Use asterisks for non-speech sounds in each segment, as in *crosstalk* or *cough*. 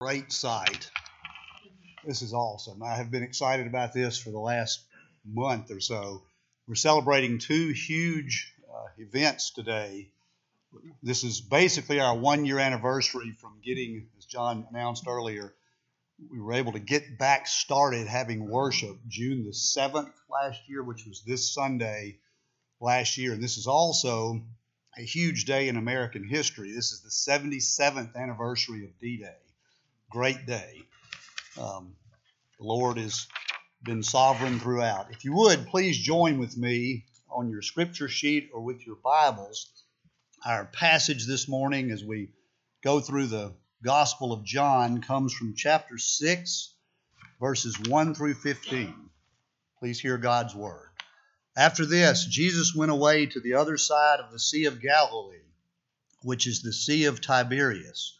great sight. This is awesome. I have been excited about this for the last month or so. We're celebrating two huge uh, events today. This is basically our one year anniversary from getting, as John announced earlier, we were able to get back started having worship June the 7th last year, which was this Sunday last year. And this is also a huge day in American history. This is the 77th anniversary of D Day great day. Um, the Lord has been sovereign throughout. If you would, please join with me on your scripture sheet or with your Bibles. Our passage this morning as we go through the Gospel of John comes from chapter 6, verses 1 through 15. Please hear God's word. After this, Jesus went away to the other side of the Sea of Galilee, which is the Sea of Tiberias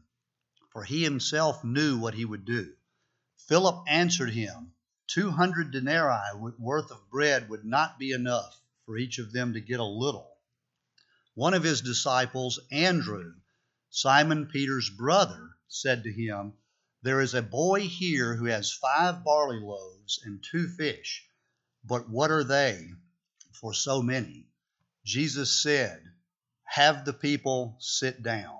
for he himself knew what he would do. Philip answered him, Two hundred denarii worth of bread would not be enough for each of them to get a little. One of his disciples, Andrew, Simon Peter's brother, said to him, There is a boy here who has five barley loaves and two fish, but what are they for so many? Jesus said, Have the people sit down.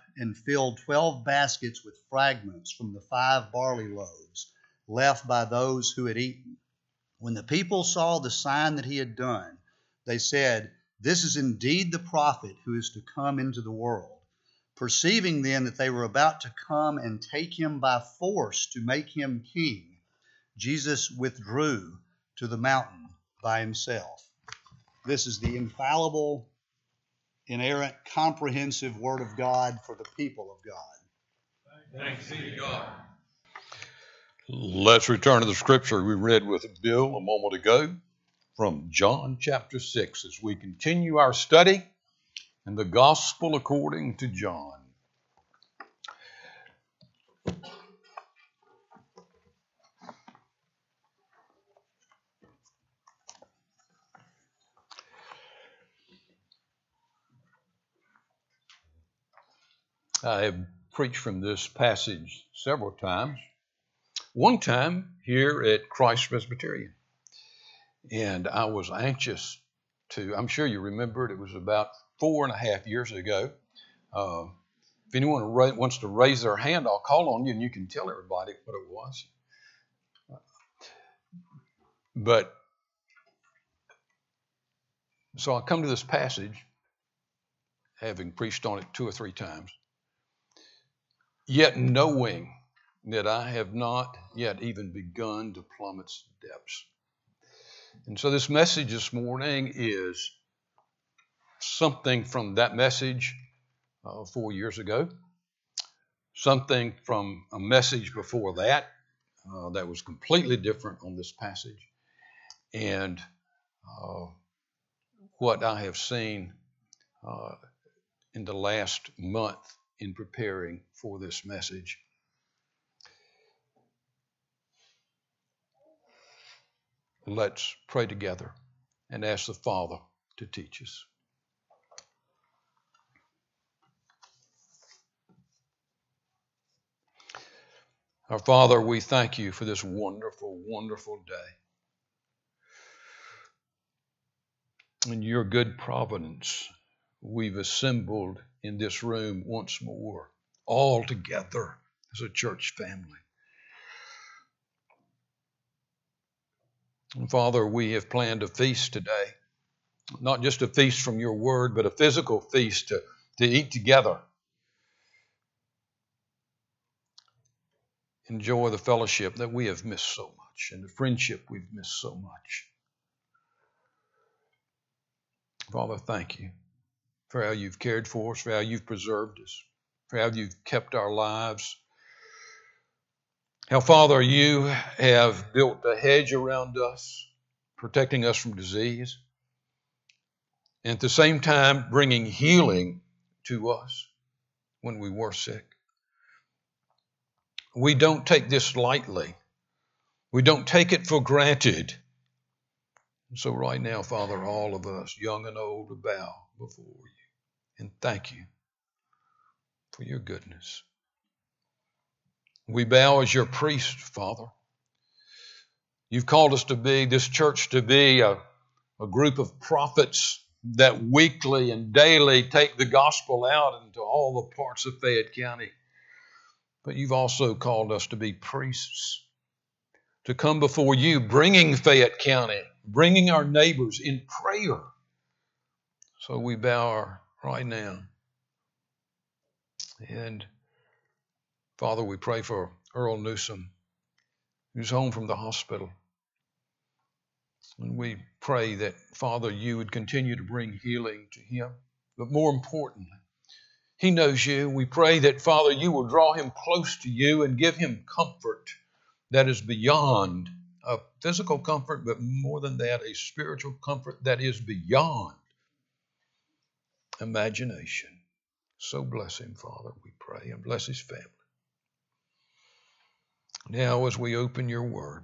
and filled twelve baskets with fragments from the five barley loaves left by those who had eaten. When the people saw the sign that he had done, they said, This is indeed the prophet who is to come into the world. Perceiving then that they were about to come and take him by force to make him king, Jesus withdrew to the mountain by himself. This is the infallible inerrant, comprehensive Word of God for the people of God. Thanks be to God. Let's return to the scripture we read with Bill a moment ago from John chapter 6 as we continue our study in the gospel according to John. I have preached from this passage several times. One time here at Christ Presbyterian. And I was anxious to, I'm sure you remember it, it was about four and a half years ago. Uh, if anyone wants to raise their hand, I'll call on you and you can tell everybody what it was. But so I come to this passage, having preached on it two or three times yet knowing that I have not yet even begun to plumb its depths. And so, this message this morning is something from that message uh, four years ago, something from a message before that uh, that was completely different on this passage, and uh, what I have seen uh, in the last month in preparing for this message. Let's pray together and ask the Father to teach us. Our Father, we thank you for this wonderful, wonderful day. In your good providence, we've assembled in this room once more, all together as a church family. And Father, we have planned a feast today. Not just a feast from your word, but a physical feast to, to eat together. Enjoy the fellowship that we have missed so much and the friendship we've missed so much. Father, thank you for how you've cared for us, for how you've preserved us, for how you've kept our lives. How, Father, you have built a hedge around us, protecting us from disease, and at the same time bringing healing to us when we were sick. We don't take this lightly. We don't take it for granted. So, right now, Father, all of us, young and old, bow before you and thank you for your goodness. We bow as your priest, Father. You've called us to be, this church to be a, a group of prophets that weekly and daily take the gospel out into all the parts of Fayette County. But you've also called us to be priests, to come before you, bringing Fayette County, bringing our neighbors in prayer. So we bow our, right now. And Father, we pray for Earl Newsom, who's home from the hospital. And we pray that, Father, you would continue to bring healing to him. But more importantly, he knows you. We pray that, Father, you will draw him close to you and give him comfort that is beyond a physical comfort, but more than that, a spiritual comfort that is beyond imagination. So bless him, Father, we pray, and bless his family. Now, as we open your word,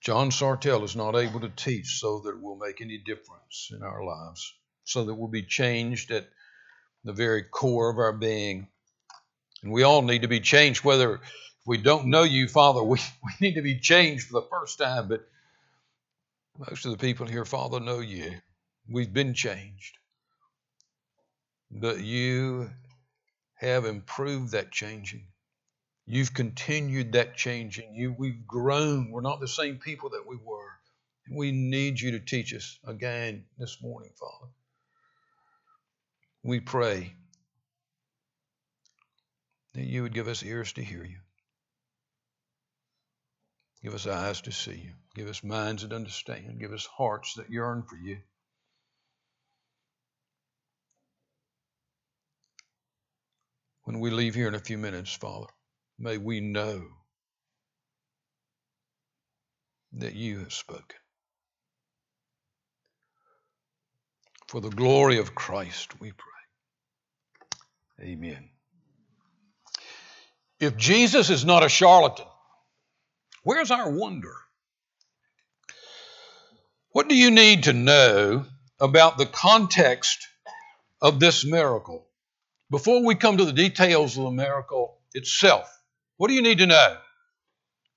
John Sartell is not able to teach so that it will make any difference in our lives, so that we'll be changed at the very core of our being. And we all need to be changed, whether if we don't know you, Father, *laughs* we, we need to be changed for the first time, but most of the people here, Father, know you. We've been changed. But you have improved that changing. You've continued that changing. You, we've grown. We're not the same people that we were. We need you to teach us again this morning, Father. We pray that you would give us ears to hear you, give us eyes to see you, give us minds that understand, give us hearts that yearn for you. When we leave here in a few minutes, Father, may we know that you have spoken. For the glory of Christ, we pray. Amen. If Jesus is not a charlatan, where's our wonder? What do you need to know about the context of this miracle before we come to the details of the miracle itself, what do you need to know?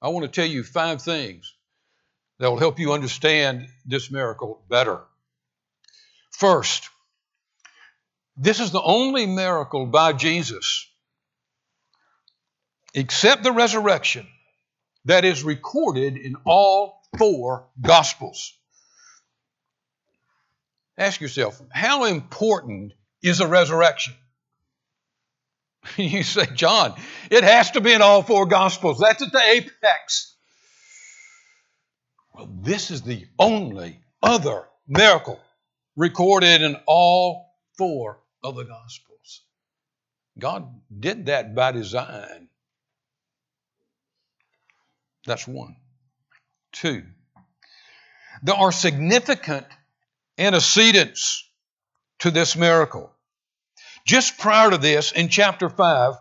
I want to tell you five things that will help you understand this miracle better. First, this is the only miracle by Jesus, except the resurrection, that is recorded in all four Gospels. Ask yourself, how important is a resurrection? *laughs* You say, John, it has to be in all four Gospels. That's at the apex. Well, this is the only other miracle recorded in all four of the Gospels. God did that by design. That's one. Two, there are significant antecedents to this miracle. Just prior to this, in chapter 5,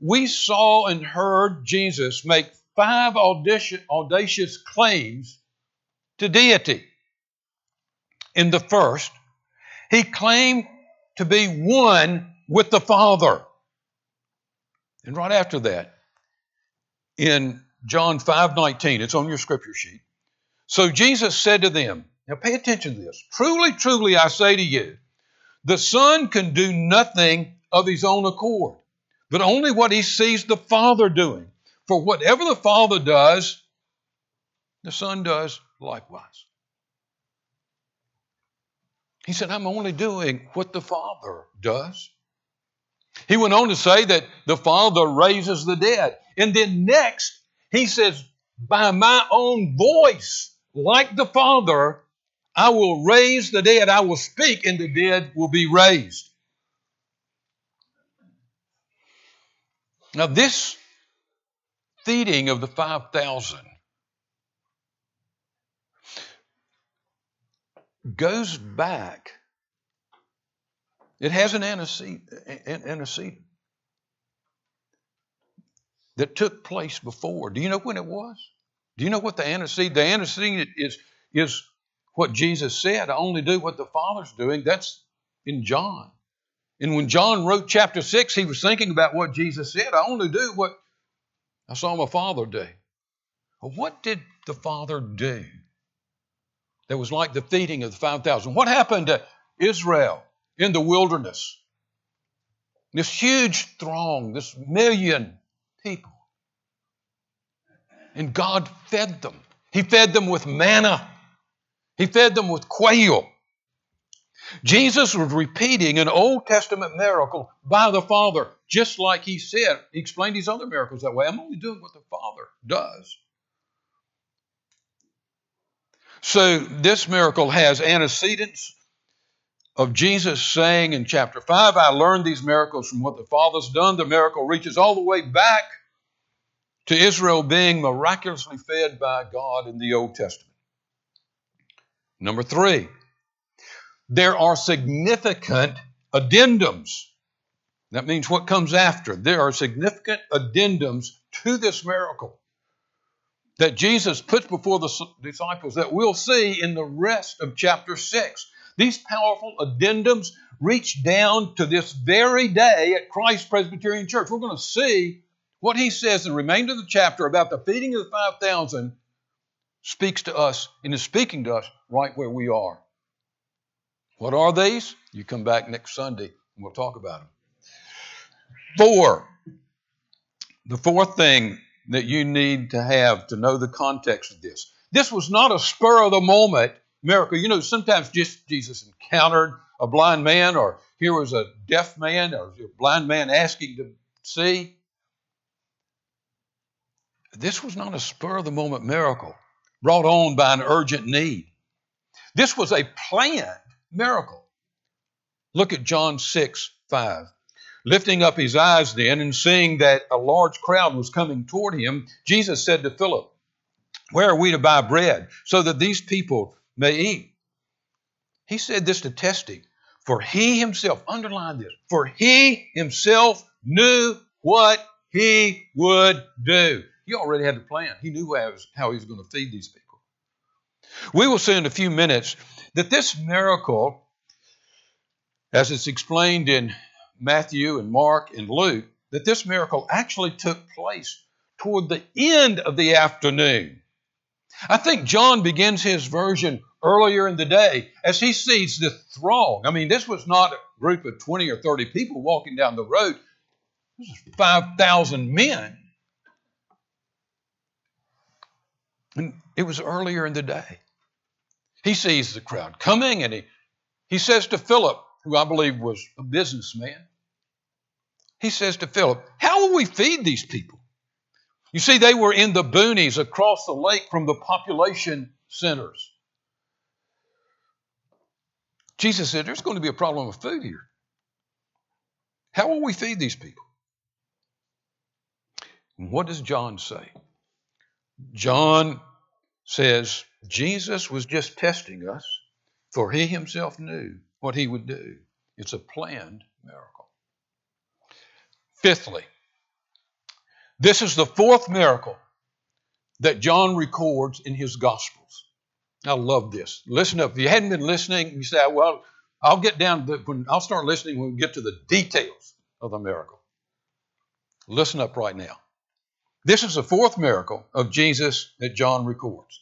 we saw and heard Jesus make five audacious, claims to deity. In the first, he claimed to be one with the Father. And right after that, in John 5:19, it's on your scripture sheet. So Jesus said to them, now pay attention to this. Truly, truly, I say to you, the Son can do nothing of his own accord, but only what he sees the Father doing. For whatever the Father does, the Son does likewise. He said, I'm only doing what the Father does. He went on to say that the Father raises the dead. And then next, he says, By my own voice, like the Father, I will raise the dead. I will speak, and the dead will be raised. Now, this feeding of the 5,000 goes back. It has an antecedent that took place before. Do you know when it was? Do you know what the antecedent? The antecedent is, is what Jesus said. I only do what the Father's doing. That's in John. And when John wrote chapter 6, he was thinking about what Jesus said. I only do what I saw my Father do. Well, what did the Father do? That was like the feeding of the 5,000. What happened to Israel in the wilderness? This huge throng, this million people. And God fed them. He fed them with manna, He fed them with quail. Jesus was repeating an Old Testament miracle by the Father, just like he said. He explained these other miracles that way. I'm only doing what the Father does. So this miracle has antecedents of Jesus saying in chapter 5, I learned these miracles from what the Father's done. The miracle reaches all the way back to Israel being miraculously fed by God in the Old Testament. Number three, there are significant addendums. That means what comes after. There are significant addendums to this miracle that Jesus puts before the disciples that we'll see in the rest of chapter 6. These powerful addendums reach down to this very day at Christ Presbyterian Church. We're going to see what he says in the remainder of the chapter about the feeding of the 5,000 speaks to us and is speaking to us right where we are. What are these? You come back next Sunday and we'll talk about them. Four. The fourth thing that you need to have to know the context of this. This was not a spur of the moment miracle. You know, sometimes just Jesus encountered a blind man, or here was a deaf man, or a blind man asking to see. This was not a spur of the moment miracle brought on by an urgent need. This was a planned miracle. Look at John 6 5. Lifting up his eyes then and seeing that a large crowd was coming toward him, Jesus said to Philip, Where are we to buy bread so that these people may eat? He said this to test him, for he himself, underline this, for he himself knew what he would do. He already had the plan. He knew how he was going to feed these people. We will see in a few minutes that this miracle, as it's explained in Matthew and Mark and Luke that this miracle actually took place toward the end of the afternoon. I think John begins his version earlier in the day as he sees the throng. I mean, this was not a group of 20 or 30 people walking down the road, this was 5,000 men. And it was earlier in the day. He sees the crowd coming and he, he says to Philip, who I believe was a businessman, he says to Philip, How will we feed these people? You see, they were in the boonies across the lake from the population centers. Jesus said, There's going to be a problem with food here. How will we feed these people? what does John say? John says, Jesus was just testing us, for he himself knew what he would do. It's a planned miracle. Fifthly, this is the fourth miracle that John records in his Gospels. I love this. Listen up. If you hadn't been listening, you say, well, I'll get down to when I'll start listening when we get to the details of the miracle. Listen up right now. This is the fourth miracle of Jesus that John records.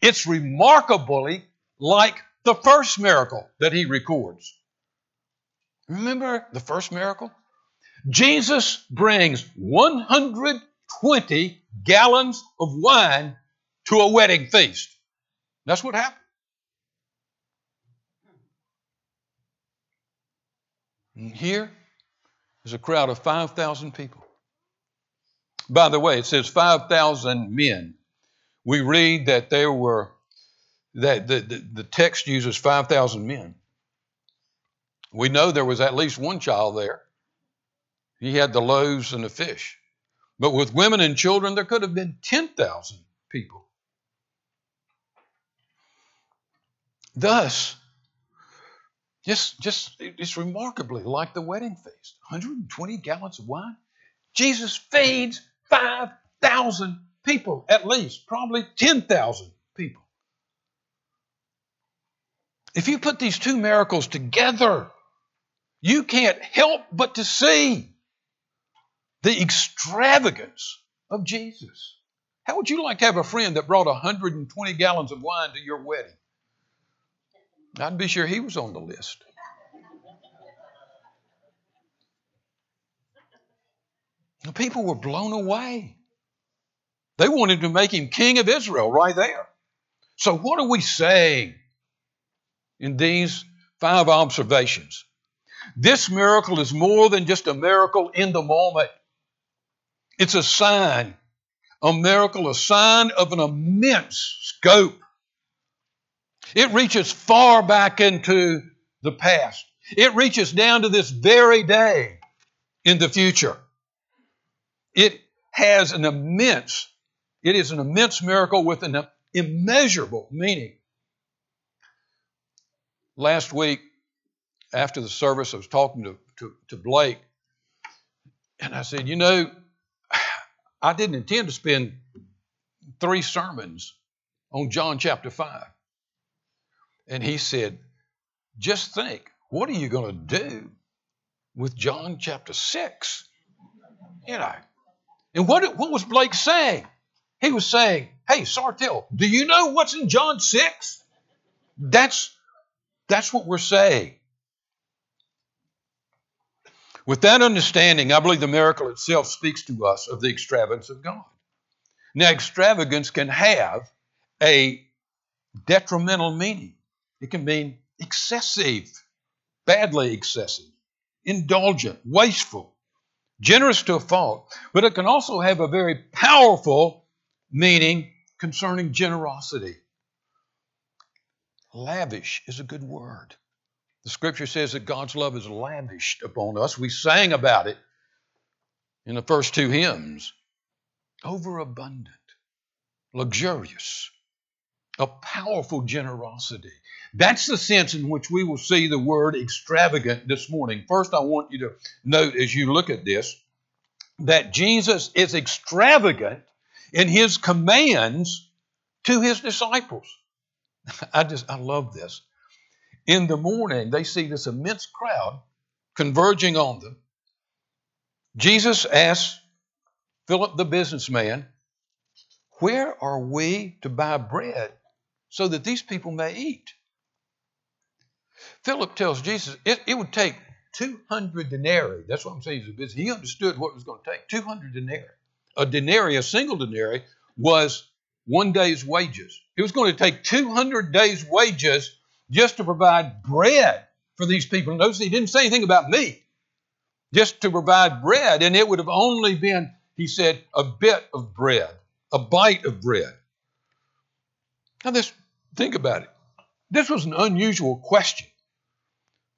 It's remarkably like the first miracle that he records. Remember the first miracle? Jesus brings 120 gallons of wine to a wedding feast. That's what happened. And here is a crowd of 5,000 people. By the way, it says 5,000 men. We read that there were, that the, the, the text uses 5,000 men. We know there was at least one child there. He had the loaves and the fish. But with women and children, there could have been 10,000 people. Thus, just, just it's remarkably like the wedding feast 120 gallons of wine. Jesus feeds 5,000 people at least, probably 10,000 people. If you put these two miracles together, you can't help but to see the extravagance of Jesus. How would you like to have a friend that brought 120 gallons of wine to your wedding? I'd be sure he was on the list. The people were blown away. They wanted to make him king of Israel right there. So, what are we saying in these five observations? This miracle is more than just a miracle in the moment, it's a sign, a miracle, a sign of an immense scope. It reaches far back into the past, it reaches down to this very day in the future. It has an immense, it is an immense miracle with an immeasurable meaning. Last week, after the service, I was talking to, to, to Blake, and I said, You know, *sighs* I didn't intend to spend three sermons on John chapter 5. And he said, Just think, what are you going to do with John chapter 6? You know. And what, what was Blake saying? He was saying, Hey, Sartell, do you know what's in John 6? That's, that's what we're saying. With that understanding, I believe the miracle itself speaks to us of the extravagance of God. Now, extravagance can have a detrimental meaning. It can mean excessive, badly excessive, indulgent, wasteful, generous to a fault. But it can also have a very powerful meaning concerning generosity. Lavish is a good word. The scripture says that God's love is lavished upon us. We sang about it in the first two hymns. Overabundant, luxurious, a powerful generosity. That's the sense in which we will see the word extravagant this morning. First, I want you to note as you look at this that Jesus is extravagant in his commands to his disciples. *laughs* I just, I love this. In the morning, they see this immense crowd converging on them. Jesus asks Philip the businessman, Where are we to buy bread so that these people may eat? Philip tells Jesus it, it would take 200 denarii. That's what I'm saying. He understood what it was going to take 200 denarii. A denarii, a single denarii, was one day's wages. It was going to take 200 days' wages just to provide bread for these people. Notice he didn't say anything about meat, just to provide bread. And it would have only been, he said, a bit of bread, a bite of bread. Now, this, think about it. This was an unusual question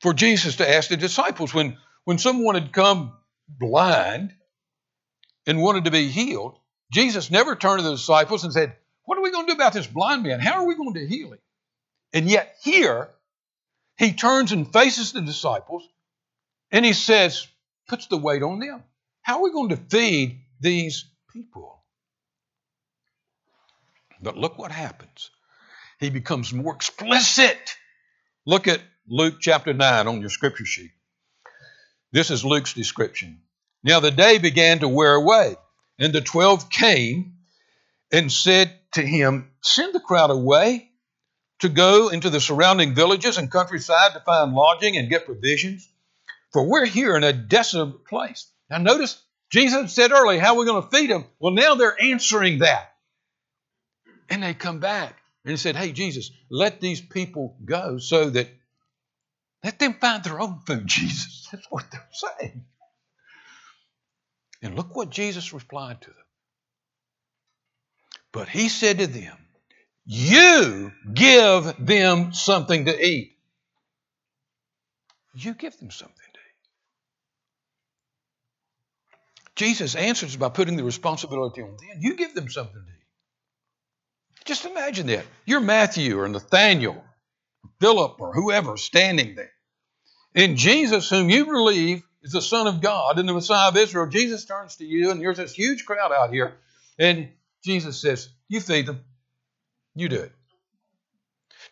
for Jesus to ask the disciples when, when someone had come blind and wanted to be healed. Jesus never turned to the disciples and said, What are we going to do about this blind man? How are we going to heal him? And yet, here, he turns and faces the disciples and he says, puts the weight on them. How are we going to feed these people? But look what happens. He becomes more explicit. Look at Luke chapter 9 on your scripture sheet. This is Luke's description. Now the day began to wear away, and the twelve came and said to him, Send the crowd away to go into the surrounding villages and countryside to find lodging and get provisions? For we're here in a desolate place. Now, notice Jesus said earlier, How are we going to feed them? Well, now they're answering that. And they come back and he said, Hey, Jesus, let these people go so that let them find their own food, Jesus. *laughs* That's what they're saying. And look what Jesus replied to them. But he said to them, You give them something to eat. You give them something to eat. Jesus answers by putting the responsibility on them. You give them something to eat. Just imagine that. You're Matthew or Nathaniel, Philip, or whoever standing there. And Jesus, whom you believe is the Son of God and the Messiah of Israel, Jesus turns to you, and there's this huge crowd out here, and Jesus says, You feed them. You do it.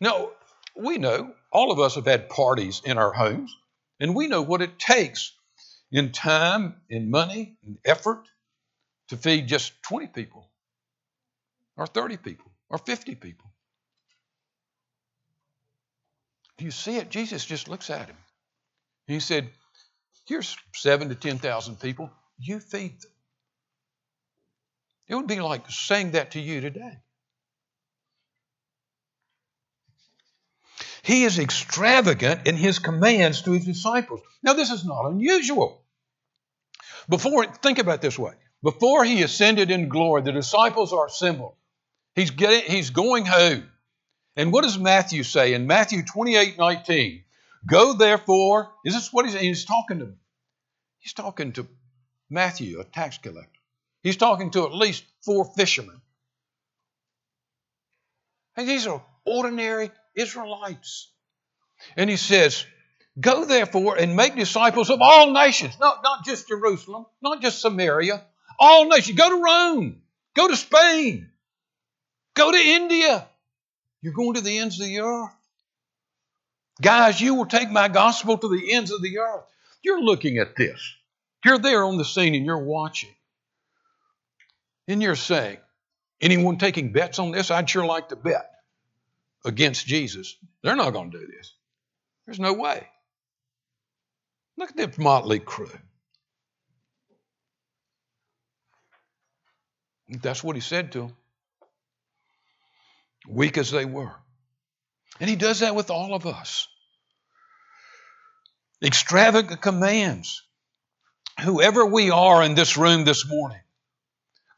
Now, we know all of us have had parties in our homes, and we know what it takes in time, in money, in effort to feed just 20 people, or 30 people, or 50 people. Do you see it? Jesus just looks at him. He said, Here's seven to 10,000 people. You feed them. It would be like saying that to you today. He is extravagant in his commands to his disciples. Now, this is not unusual. Before, think about this way. Before he ascended in glory, the disciples are assembled. He's, getting, he's going home. And what does Matthew say in Matthew 28 19? Go therefore, is this what he's, he's talking to? He's talking to Matthew, a tax collector. He's talking to at least four fishermen. And these are ordinary Israelites. And he says, Go therefore and make disciples of all nations, not, not just Jerusalem, not just Samaria, all nations. Go to Rome, go to Spain, go to India. You're going to the ends of the earth. Guys, you will take my gospel to the ends of the earth. You're looking at this. You're there on the scene and you're watching. And you're saying, anyone taking bets on this? I'd sure like to bet against Jesus. They're not going to do this. There's no way. Look at this motley crew. That's what he said to them. Weak as they were. And he does that with all of us. Extravagant commands. Whoever we are in this room this morning,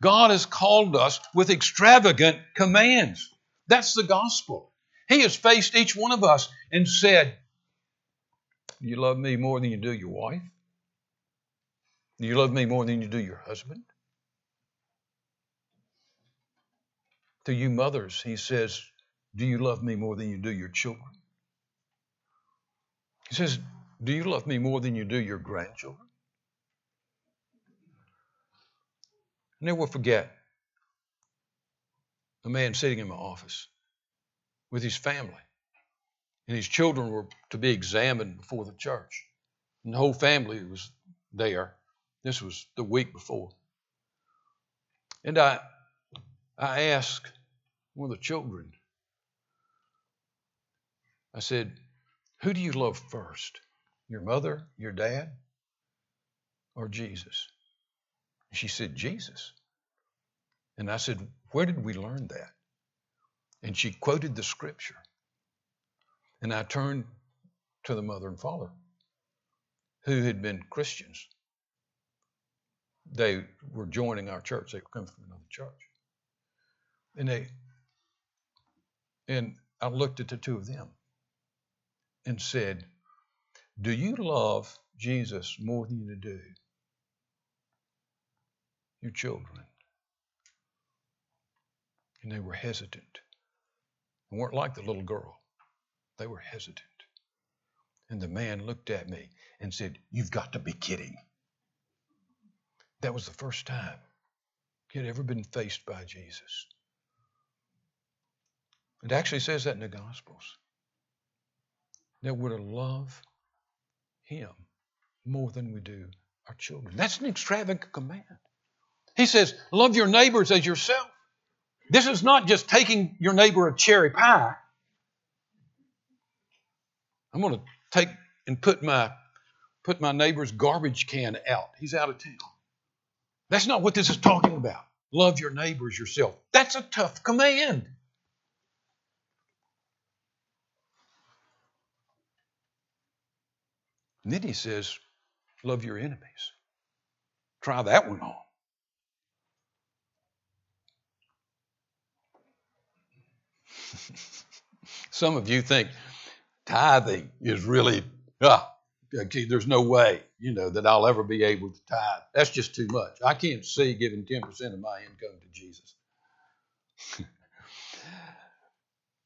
God has called us with extravagant commands. That's the gospel. He has faced each one of us and said, You love me more than you do your wife? You love me more than you do your husband? To you mothers, he says, Do you love me more than you do your children? He says, Do you love me more than you do your grandchildren? I never will forget a man sitting in my office with his family, and his children were to be examined before the church. And the whole family was there. This was the week before. And I, I asked one of the children, I said, Who do you love first? Your mother, your dad, or Jesus? She said, Jesus. And I said, Where did we learn that? And she quoted the scripture. And I turned to the mother and father who had been Christians. They were joining our church, they were coming from another church. And they and I looked at the two of them and said, Do you love Jesus more than you do your children? And they were hesitant. They weren't like the little girl. They were hesitant. And the man looked at me and said, You've got to be kidding. That was the first time he had ever been faced by Jesus. It actually says that in the Gospels. That we're to love Him more than we do our children. That's an extravagant command. He says, Love your neighbors as yourself. This is not just taking your neighbor a cherry pie. I'm going to take and put my put my neighbor's garbage can out. He's out of town. That's not what this is talking about. Love your neighbors yourself. That's a tough command. And then he says, Love your enemies. Try that one on. *laughs* Some of you think tithing is really, ah, there's no way, you know, that I'll ever be able to tithe. That's just too much. I can't see giving 10% of my income to Jesus. *laughs*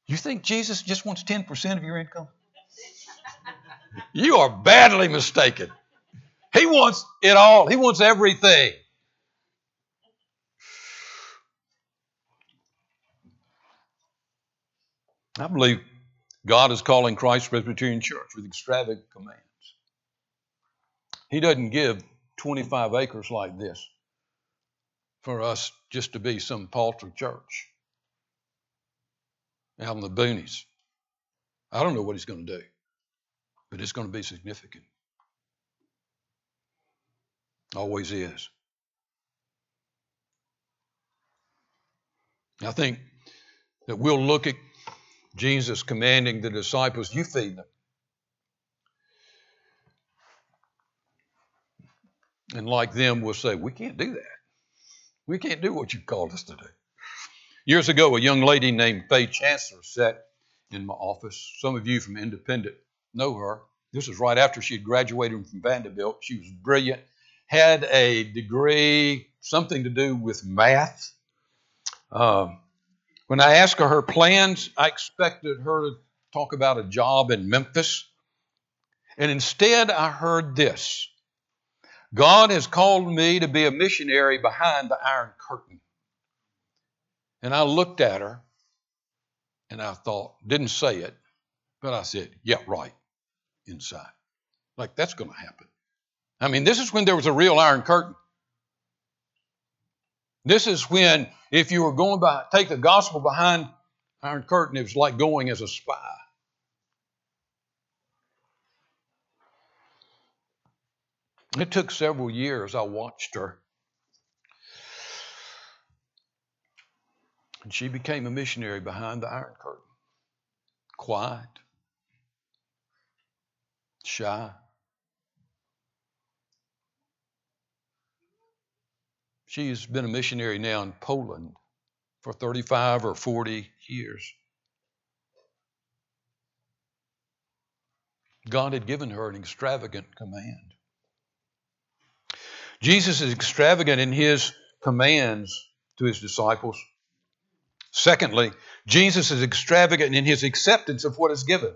you think Jesus just wants 10% of your income? You are badly mistaken. He wants it all, He wants everything. I believe God is calling Christ Presbyterian Church with extravagant commands. He doesn't give 25 acres like this for us just to be some paltry church out in the boonies. I don't know what He's going to do, but it's going to be significant. Always is. I think that we'll look at Jesus commanding the disciples, you feed them. And like them, we'll say, we can't do that. We can't do what you called us to do. Years ago, a young lady named Faye Chancellor sat in my office. Some of you from Independent know her. This was right after she had graduated from Vanderbilt. She was brilliant, had a degree, something to do with math. Uh, when I asked her her plans, I expected her to talk about a job in Memphis. And instead, I heard this God has called me to be a missionary behind the Iron Curtain. And I looked at her and I thought, didn't say it, but I said, yeah, right, inside. Like that's going to happen. I mean, this is when there was a real Iron Curtain. This is when, if you were going by, take the gospel behind Iron Curtain, it was like going as a spy. It took several years. I watched her. And she became a missionary behind the Iron Curtain. Quiet, shy, She's been a missionary now in Poland for 35 or 40 years. God had given her an extravagant command. Jesus is extravagant in his commands to his disciples. Secondly, Jesus is extravagant in his acceptance of what is given.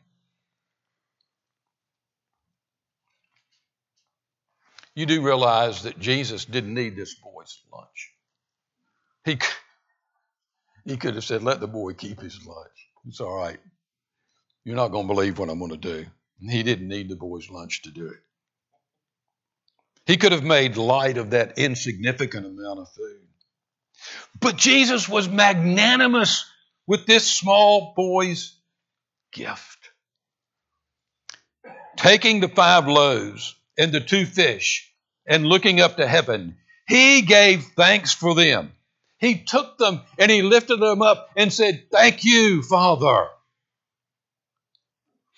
You do realize that Jesus didn't need this boy's lunch. He, he could have said, Let the boy keep his lunch. It's all right. You're not going to believe what I'm going to do. He didn't need the boy's lunch to do it. He could have made light of that insignificant amount of food. But Jesus was magnanimous with this small boy's gift. Taking the five loaves and the two fish and looking up to heaven, he gave thanks for them he took them and he lifted them up and said, Thank you, Father.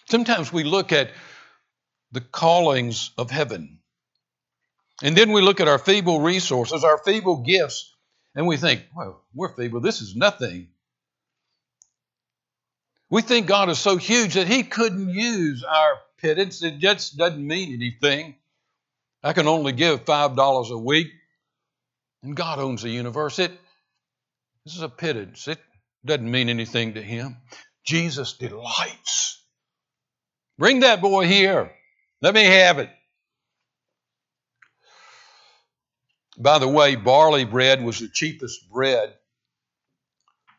Sometimes we look at the callings of heaven. And then we look at our feeble resources, our feeble gifts, and we think, well, we're feeble. This is nothing. We think God is so huge that He couldn't use our pittance. It just doesn't mean anything. I can only give $5 a week, and God owns the universe. It, this is a pittance. It doesn't mean anything to him. Jesus delights. Bring that boy here. Let me have it. By the way, barley bread was the cheapest bread.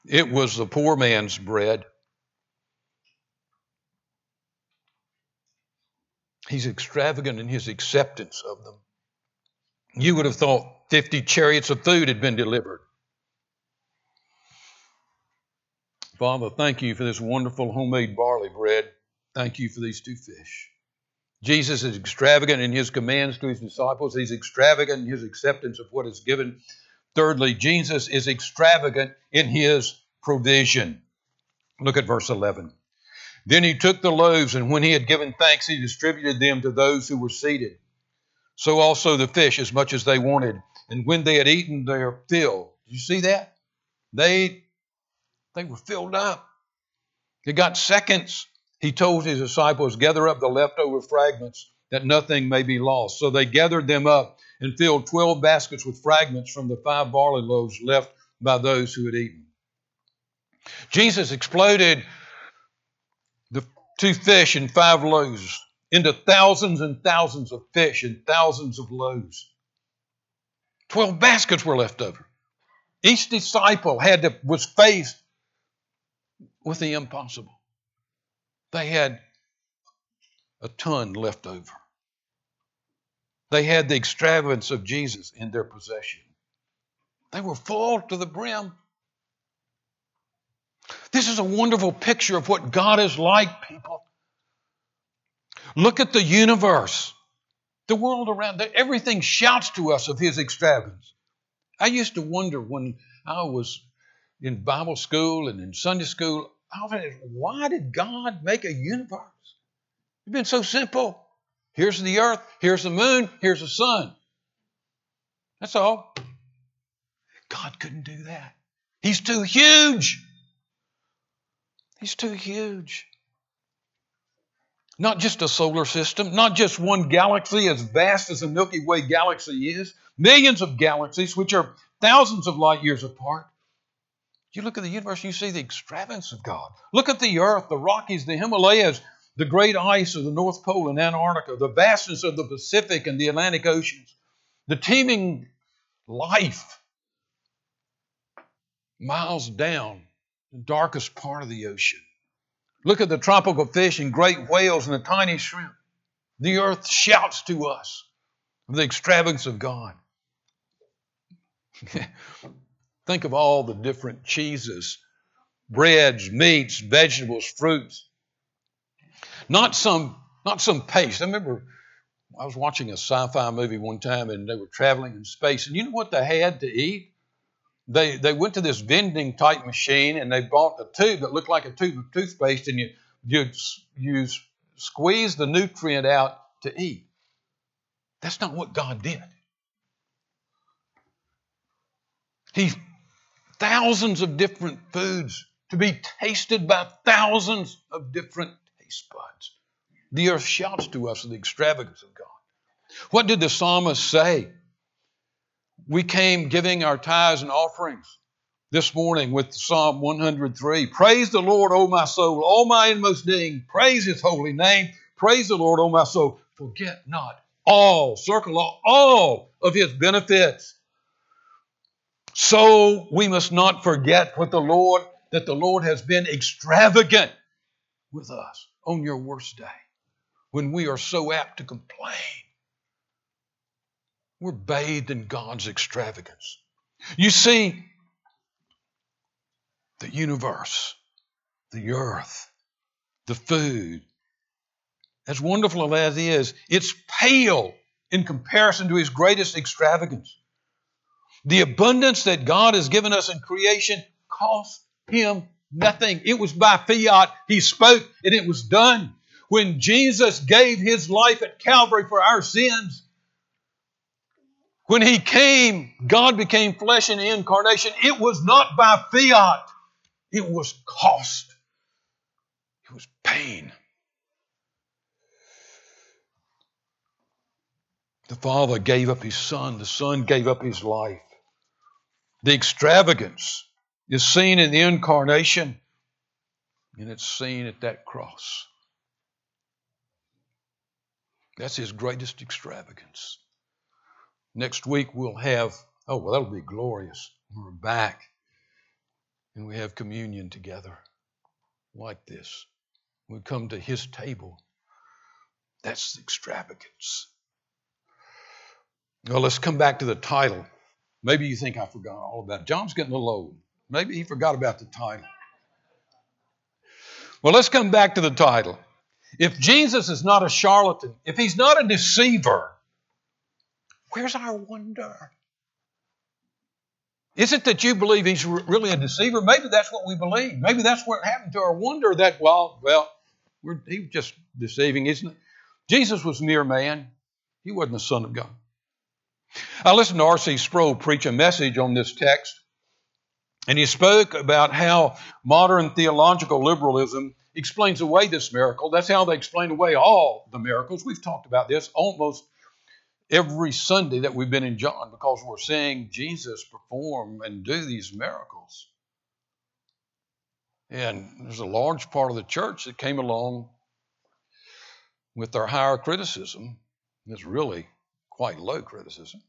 It was the poor man's bread. He's extravagant in his acceptance of them. You would have thought 50 chariots of food had been delivered. Father, thank you for this wonderful homemade barley bread. Thank you for these two fish. Jesus is extravagant in his commands to his disciples. He's extravagant in his acceptance of what is given. Thirdly, Jesus is extravagant in his provision. Look at verse 11. Then he took the loaves, and when he had given thanks, he distributed them to those who were seated. So also the fish, as much as they wanted. And when they had eaten their fill, did you see that? They, they were filled up. They got seconds. He told his disciples, Gather up the leftover fragments, that nothing may be lost. So they gathered them up and filled twelve baskets with fragments from the five barley loaves left by those who had eaten. Jesus exploded two fish and five loaves into thousands and thousands of fish and thousands of loaves. Twelve baskets were left over. Each disciple had to, was faced with the impossible. They had a ton left over. They had the extravagance of Jesus in their possession. They were full to the brim. This is a wonderful picture of what God is like, people. Look at the universe, the world around. Everything shouts to us of His extravagance. I used to wonder when I was in Bible school and in Sunday school, I often, asked, why did God make a universe? It's been so simple. Here's the earth, here's the moon, here's the sun. That's all. God couldn't do that. He's too huge. He's too huge. Not just a solar system, not just one galaxy as vast as the Milky Way galaxy is, millions of galaxies, which are thousands of light years apart. You look at the universe, you see the extravagance of God. Look at the earth, the Rockies, the Himalayas, the great ice of the North Pole and Antarctica, the vastness of the Pacific and the Atlantic Oceans, the teeming life miles down darkest part of the ocean. Look at the tropical fish and great whales and the tiny shrimp. The earth shouts to us of the extravagance of God. *laughs* Think of all the different cheeses, breads, meats, vegetables, fruits. Not some, not some paste. I remember I was watching a sci-fi movie one time and they were traveling in space, and you know what they had to eat? They they went to this vending type machine and they bought a tube that looked like a tube of toothpaste, and you you you squeeze the nutrient out to eat. That's not what God did. He thousands of different foods to be tasted by thousands of different taste buds. The earth shouts to us of the extravagance of God. What did the psalmist say? We came giving our tithes and offerings this morning with Psalm 103. Praise the Lord, O my soul, all my inmost being. Praise his holy name. Praise the Lord, O my soul. Forget not all, circle all, all of his benefits so we must not forget what the Lord, that the Lord has been extravagant with us on your worst day when we are so apt to complain. We're bathed in God's extravagance. You see, the universe, the earth, the food, as wonderful as it is, it's pale in comparison to his greatest extravagance. The abundance that God has given us in creation cost him nothing. It was by fiat. He spoke and it was done. When Jesus gave his life at Calvary for our sins, when he came, God became flesh in the incarnation. It was not by fiat, it was cost, it was pain. The Father gave up his Son, the Son gave up his life. The extravagance is seen in the incarnation and it's seen at that cross. That's his greatest extravagance. Next week we'll have, oh, well, that'll be glorious. We're back and we have communion together like this. We come to his table. That's extravagance. Well, let's come back to the title. Maybe you think I forgot all about it. John's getting a little old. Maybe he forgot about the title. Well, let's come back to the title. If Jesus is not a charlatan, if he's not a deceiver, where's our wonder? Is it that you believe he's really a deceiver? Maybe that's what we believe. Maybe that's what happened to our wonder that, well, well, we're, he's just deceiving, isn't it? Jesus was mere man. He wasn't the Son of God. I listened to R.C. Sproul preach a message on this text, and he spoke about how modern theological liberalism explains away this miracle. That's how they explain away all the miracles. We've talked about this almost every Sunday that we've been in John because we're seeing Jesus perform and do these miracles. And there's a large part of the church that came along with their higher criticism. It's really quite low criticism.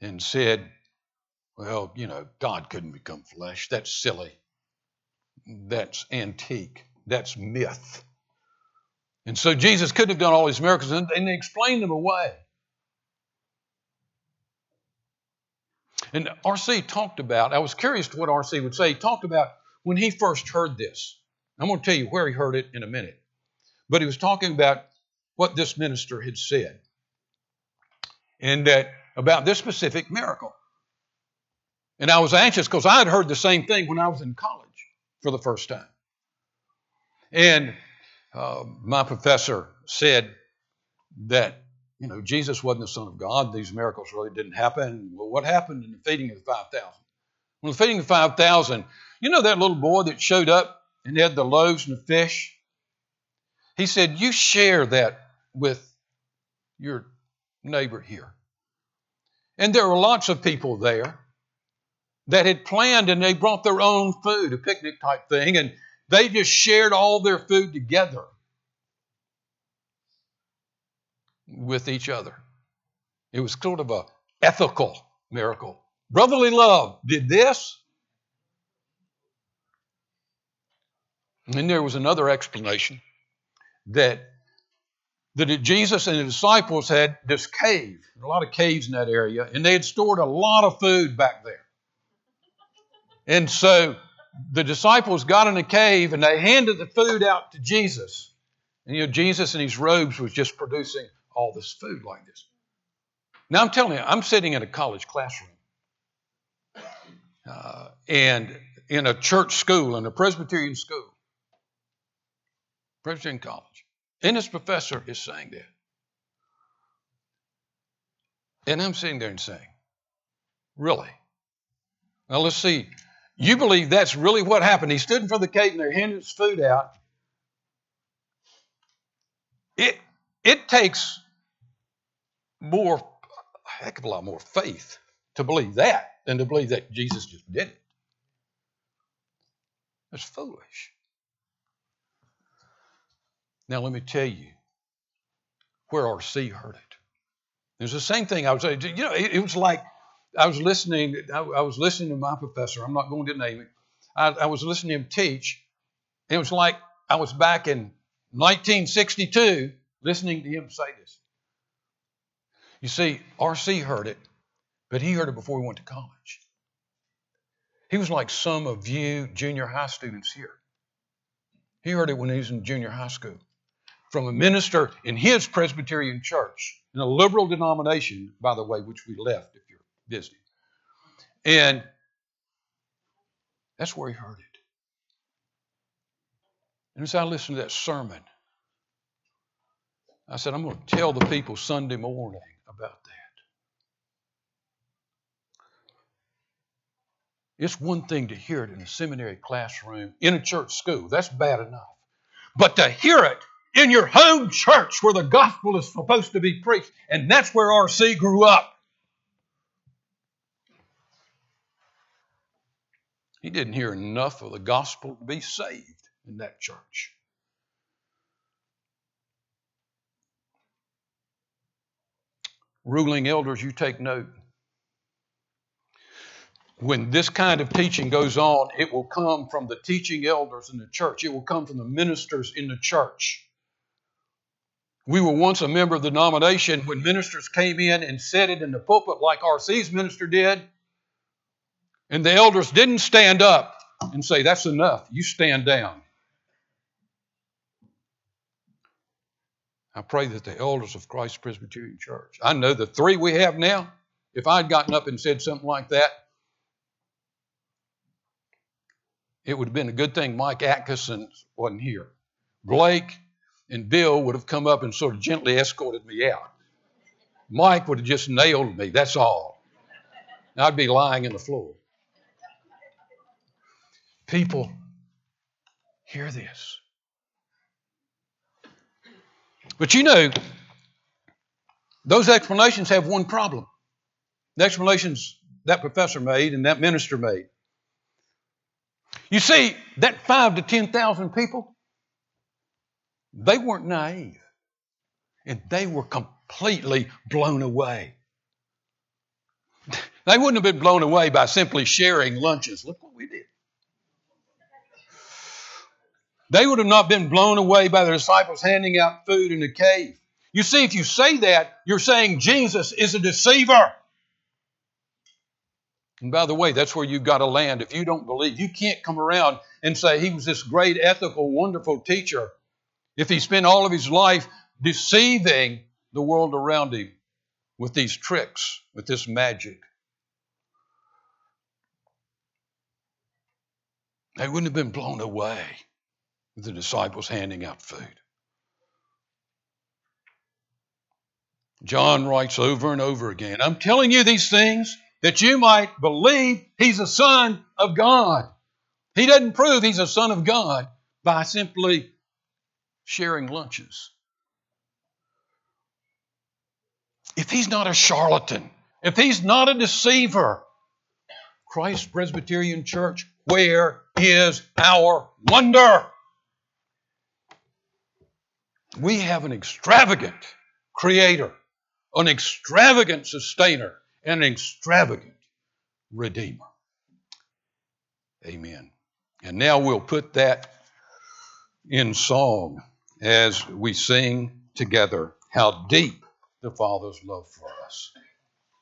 And said, well, you know, God couldn't become flesh. That's silly. That's antique. That's myth. And so Jesus couldn't have done all these miracles, and they explained them away. And R.C. talked about, I was curious to what R.C. would say. He talked about when he first heard this. I'm going to tell you where he heard it in a minute. But he was talking about what this minister had said. And that about this specific miracle. And I was anxious because I had heard the same thing when I was in college for the first time. And uh, my professor said that you know, Jesus wasn't the Son of God. These miracles really didn't happen. Well, what happened in the feeding of the 5,000? Well, the feeding of the 5,000, you know that little boy that showed up and had the loaves and the fish? He said, You share that with your neighbor here. And there were lots of people there that had planned and they brought their own food, a picnic type thing, and they just shared all their food together. With each other. It was sort of a ethical miracle. Brotherly love did this. And then there was another explanation that, that Jesus and the disciples had this cave, a lot of caves in that area, and they had stored a lot of food back there. And so the disciples got in a cave and they handed the food out to Jesus. And you know, Jesus in his robes was just producing all this food like this. Now I'm telling you, I'm sitting in a college classroom uh, and in a church school, in a Presbyterian school, Presbyterian college, and this professor is saying that. And I'm sitting there and saying, Really? Now let's see. You believe that's really what happened. He stood in front of the cave and they're handing his food out. It, it takes more, a heck of a lot more faith to believe that than to believe that Jesus just did it. That's foolish. Now, let me tell you where R.C. heard it. It's the same thing I was saying. You know, it, it was like I was listening. I, I, was listening to my professor. I'm not going to name it. I, I was listening to him teach. It was like I was back in 1962 listening to him say this. You see, R.C. heard it, but he heard it before he went to college. He was like some of you junior high students here. He heard it when he was in junior high school from a minister in his Presbyterian church, in a liberal denomination, by the way, which we left if you're visiting. And that's where he heard it. And as I listened to that sermon, I said, I'm going to tell the people Sunday morning about that. It's one thing to hear it in a seminary classroom, in a church school. That's bad enough. But to hear it in your home church where the gospel is supposed to be preached, and that's where R.C. grew up. He didn't hear enough of the gospel to be saved in that church. ruling elders, you take note. When this kind of teaching goes on, it will come from the teaching elders in the church, it will come from the ministers in the church. We were once a member of the denomination when ministers came in and said it in the pulpit like RC's minister did, and the elders didn't stand up and say, That's enough, you stand down. I pray that the elders of Christ Presbyterian Church, I know the three we have now, if I'd gotten up and said something like that, it would have been a good thing Mike Atkinson wasn't here. Blake and Bill would have come up and sort of gently escorted me out. Mike would have just nailed me, that's all. I'd be lying in the floor. People, hear this. But you know, those explanations have one problem. The explanations that professor made and that minister made. You see, that five to 10,000 people, they weren't naive. And they were completely blown away. *laughs* They wouldn't have been blown away by simply sharing lunches. Look what we did. They would have not been blown away by the disciples handing out food in the cave. You see, if you say that, you're saying Jesus is a deceiver. And by the way, that's where you've got to land. If you don't believe, you can't come around and say he was this great, ethical, wonderful teacher if he spent all of his life deceiving the world around him with these tricks, with this magic. They wouldn't have been blown away with the disciples handing out food. John writes over and over again I'm telling you these things that you might believe he's a son of God. He doesn't prove he's a son of God by simply sharing lunches. If he's not a charlatan, if he's not a deceiver, Christ Presbyterian Church, where is our wonder? We have an extravagant creator, an extravagant sustainer, an extravagant redeemer. Amen. And now we'll put that in song as we sing together how deep the Father's love for us.